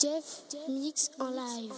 Jeff mix en live.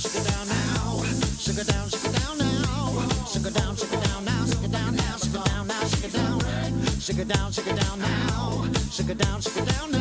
Shake it down now. it down, sugar down now. Sugar down, sugar down now. it down now, sugar down now, sugar down. shake it down now. Sugar down, sugar down.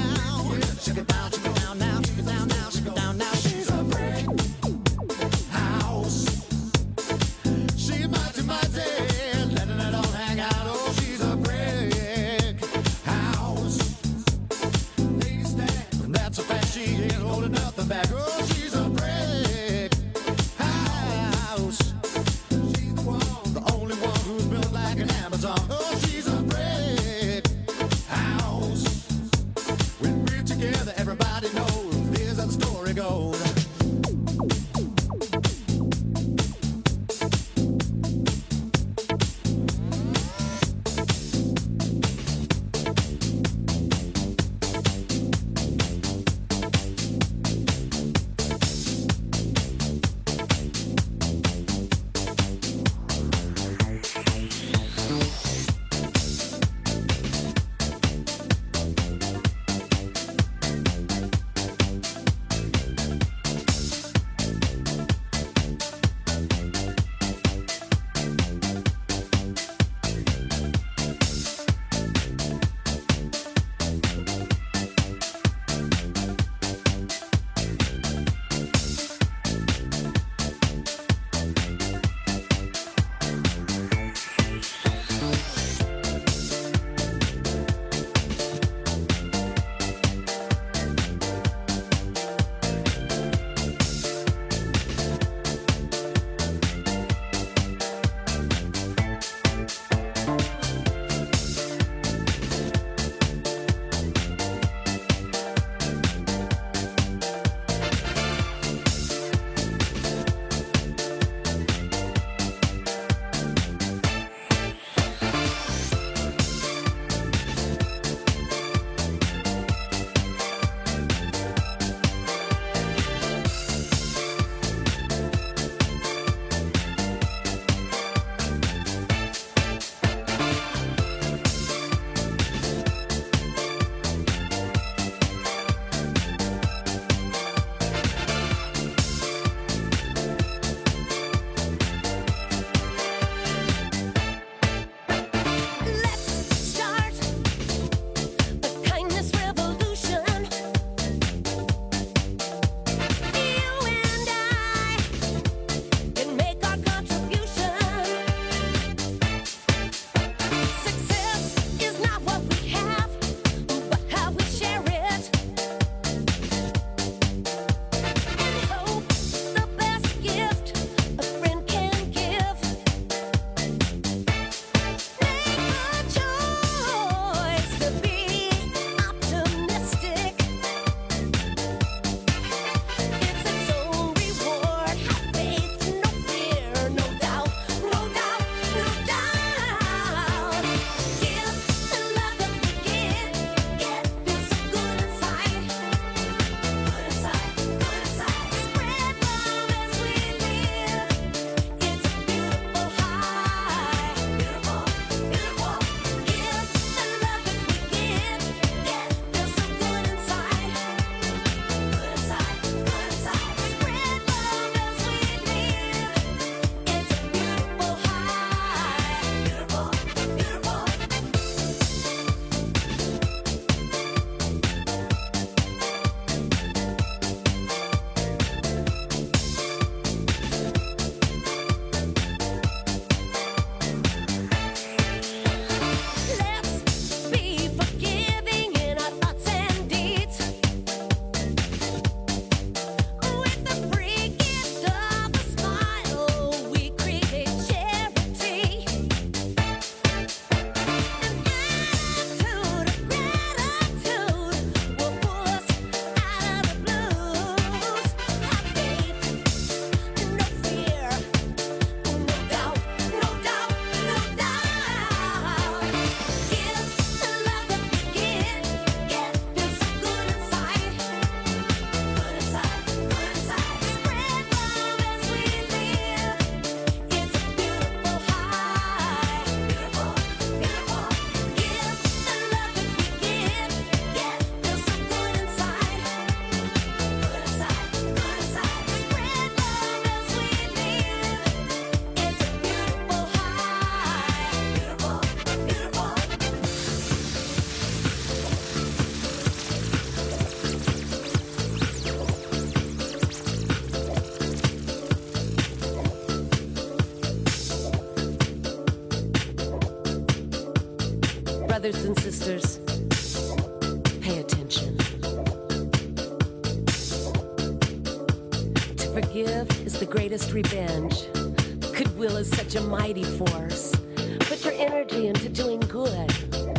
Energy into doing good.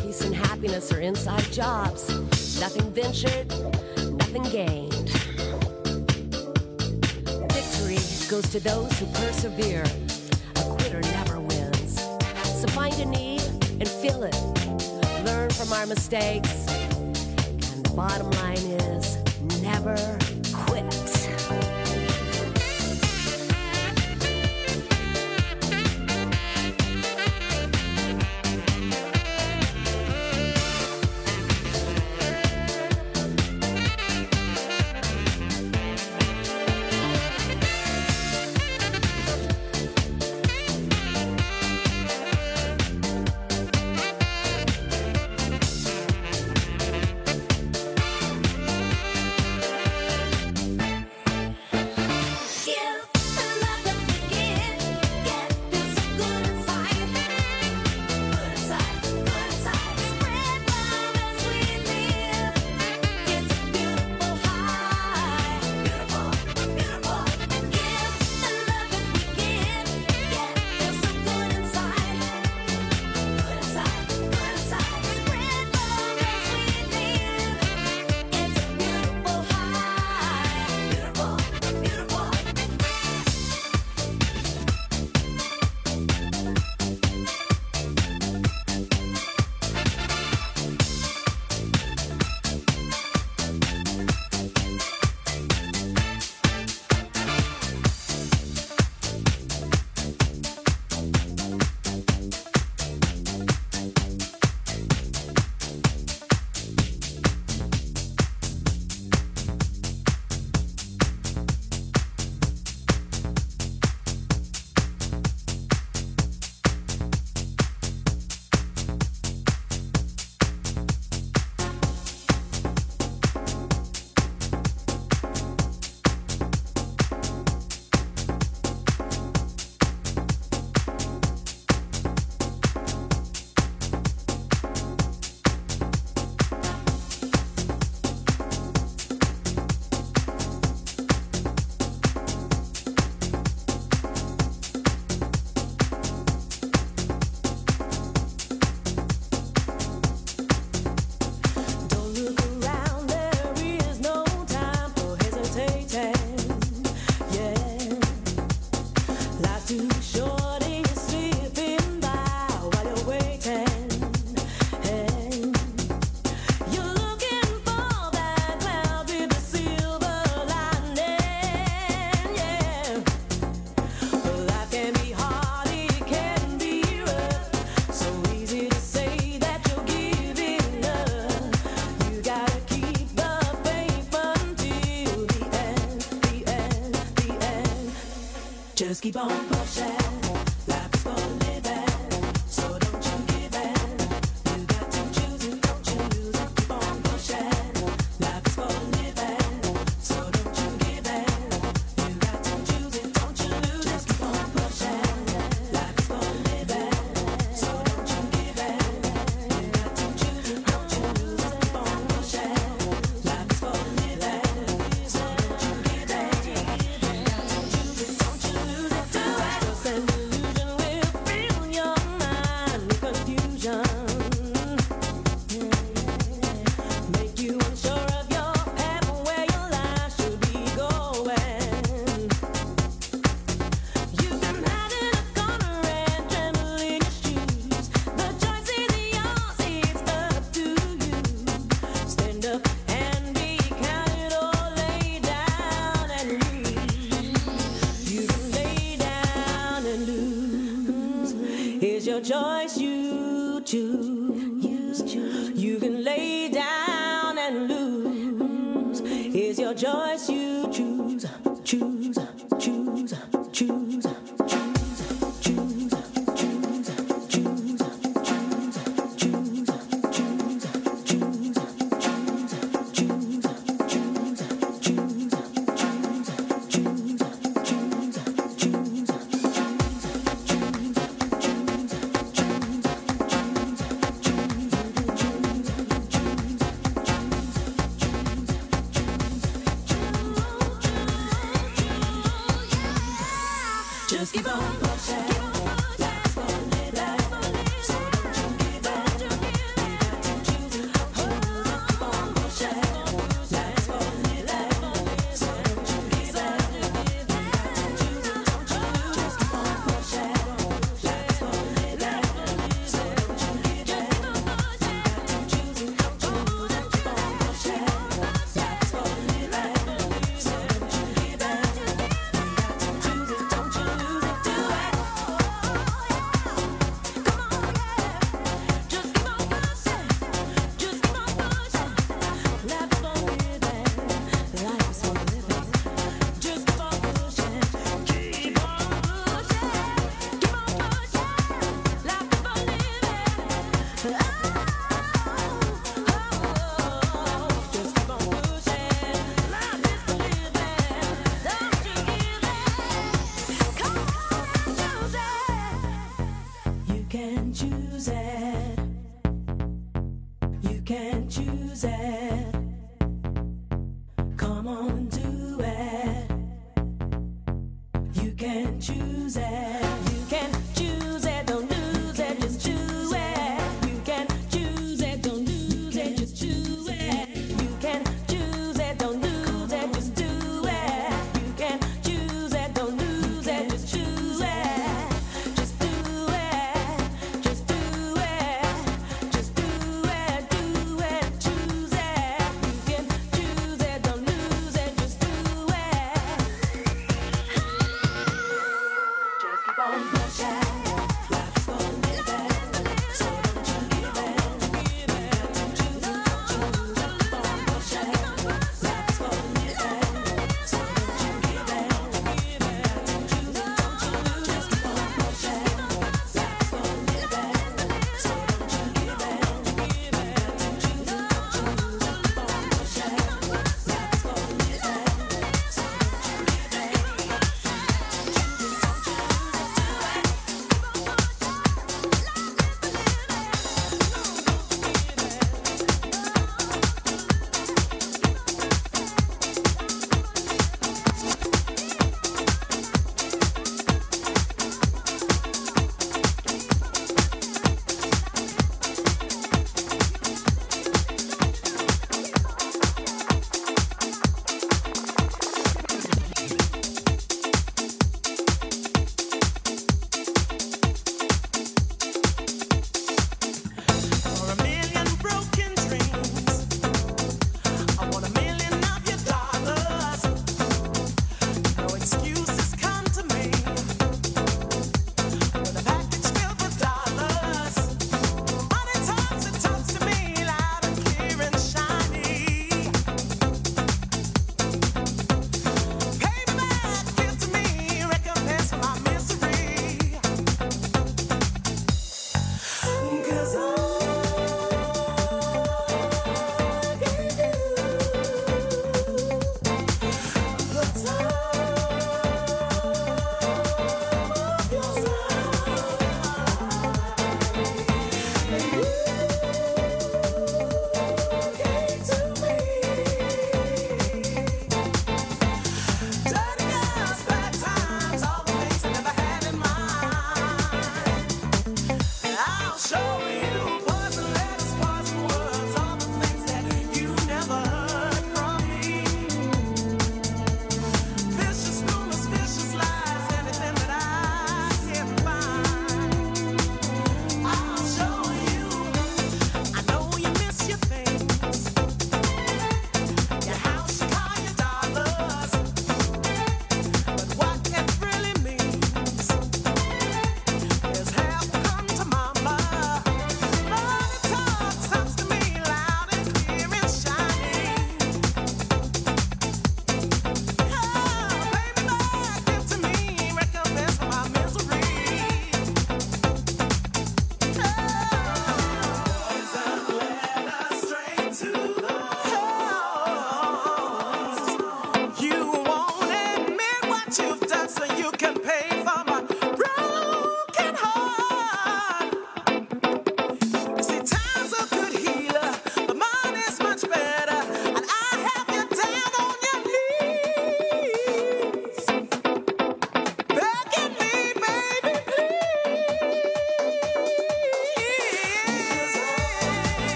Peace and happiness are inside jobs. Nothing ventured, nothing gained. Victory goes to those who persevere. A quitter never wins. So find a need and fill it. Learn from our mistakes. And the bottom line is never quit.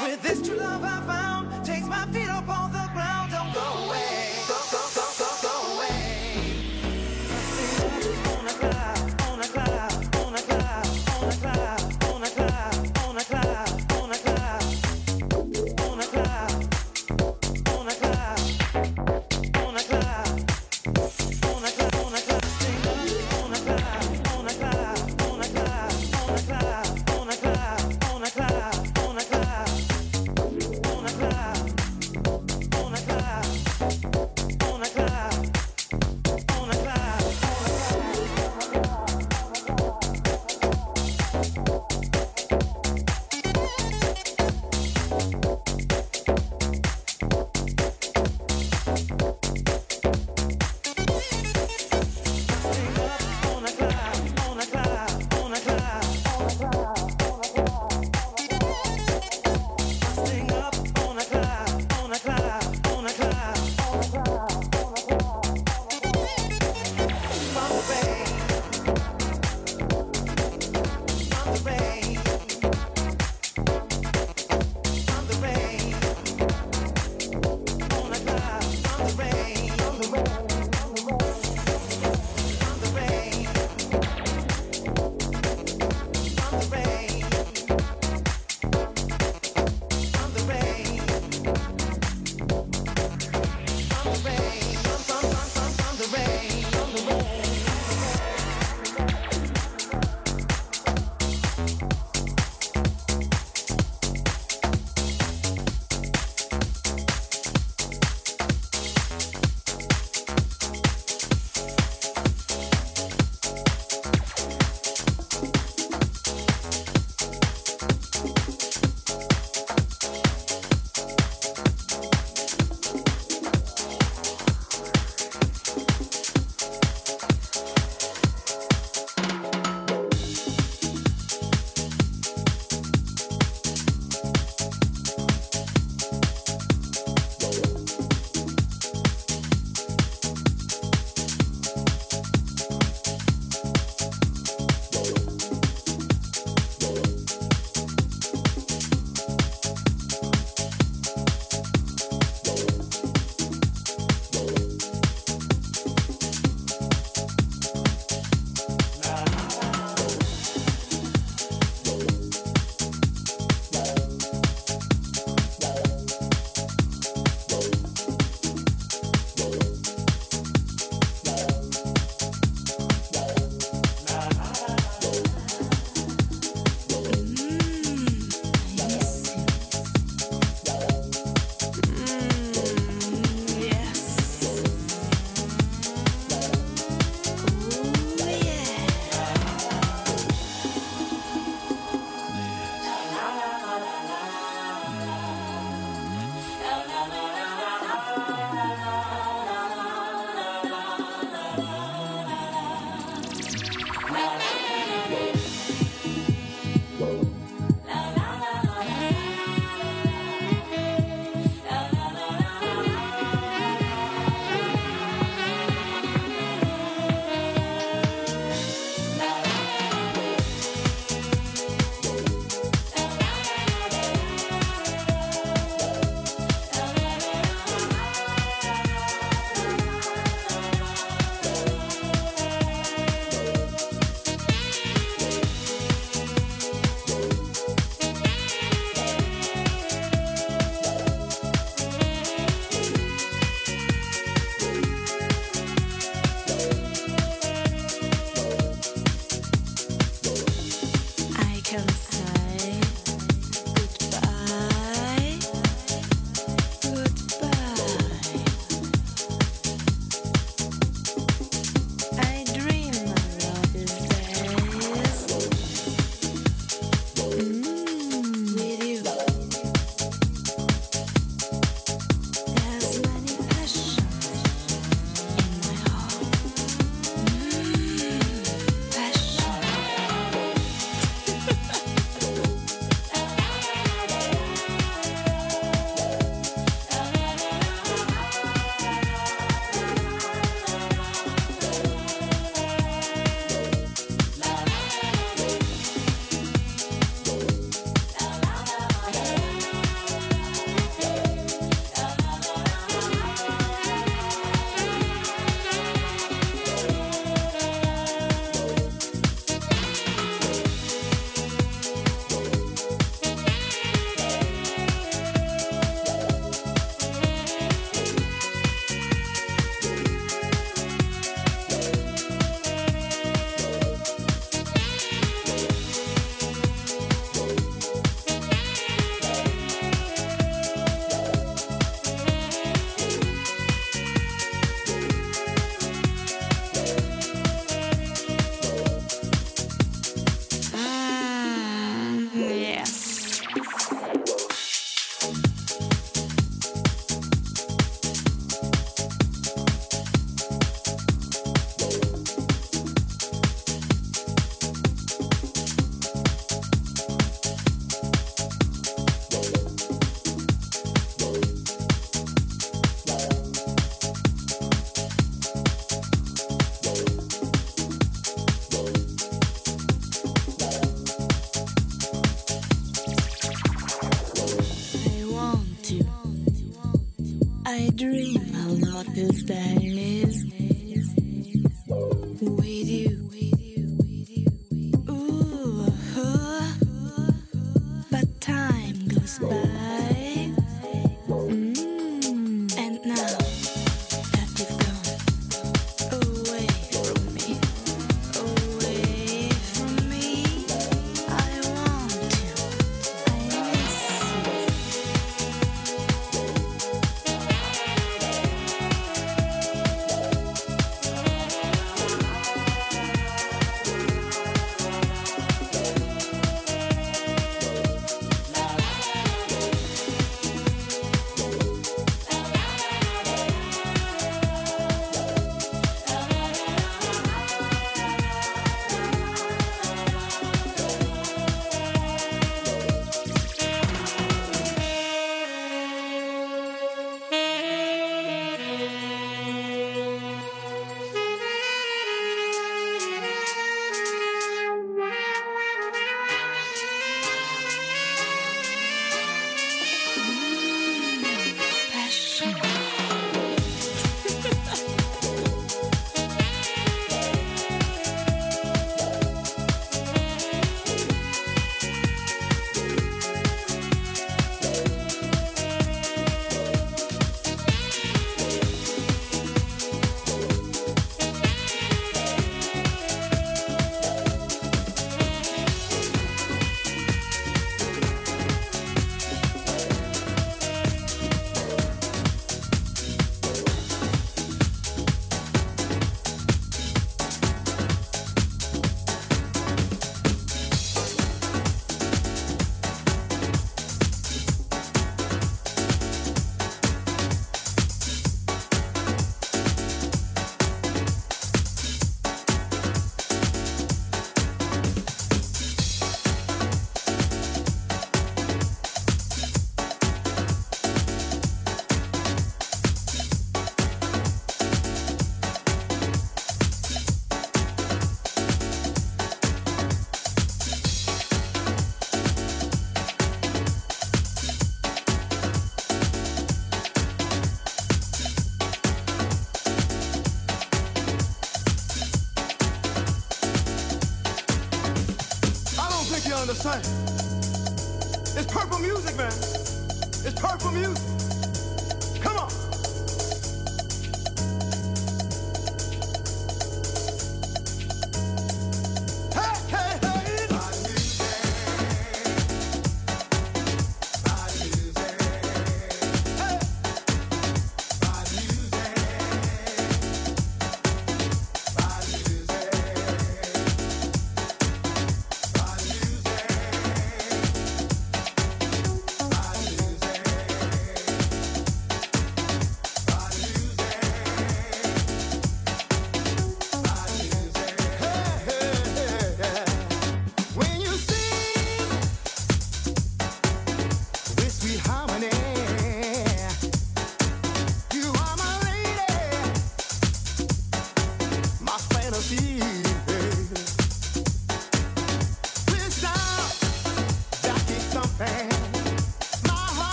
On a cloud.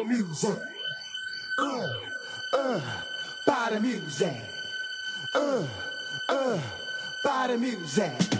Body music. Uh, uh, body music. Uh, uh, body music.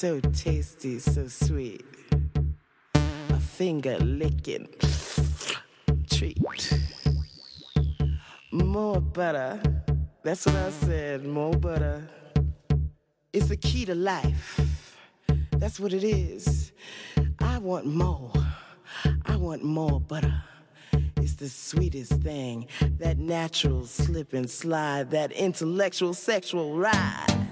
So tasty, so sweet. A finger licking treat. More butter. That's what I said, more butter. It's the key to life. That's what it is. I want more. I want more butter. It's the sweetest thing. That natural slip and slide, that intellectual sexual ride.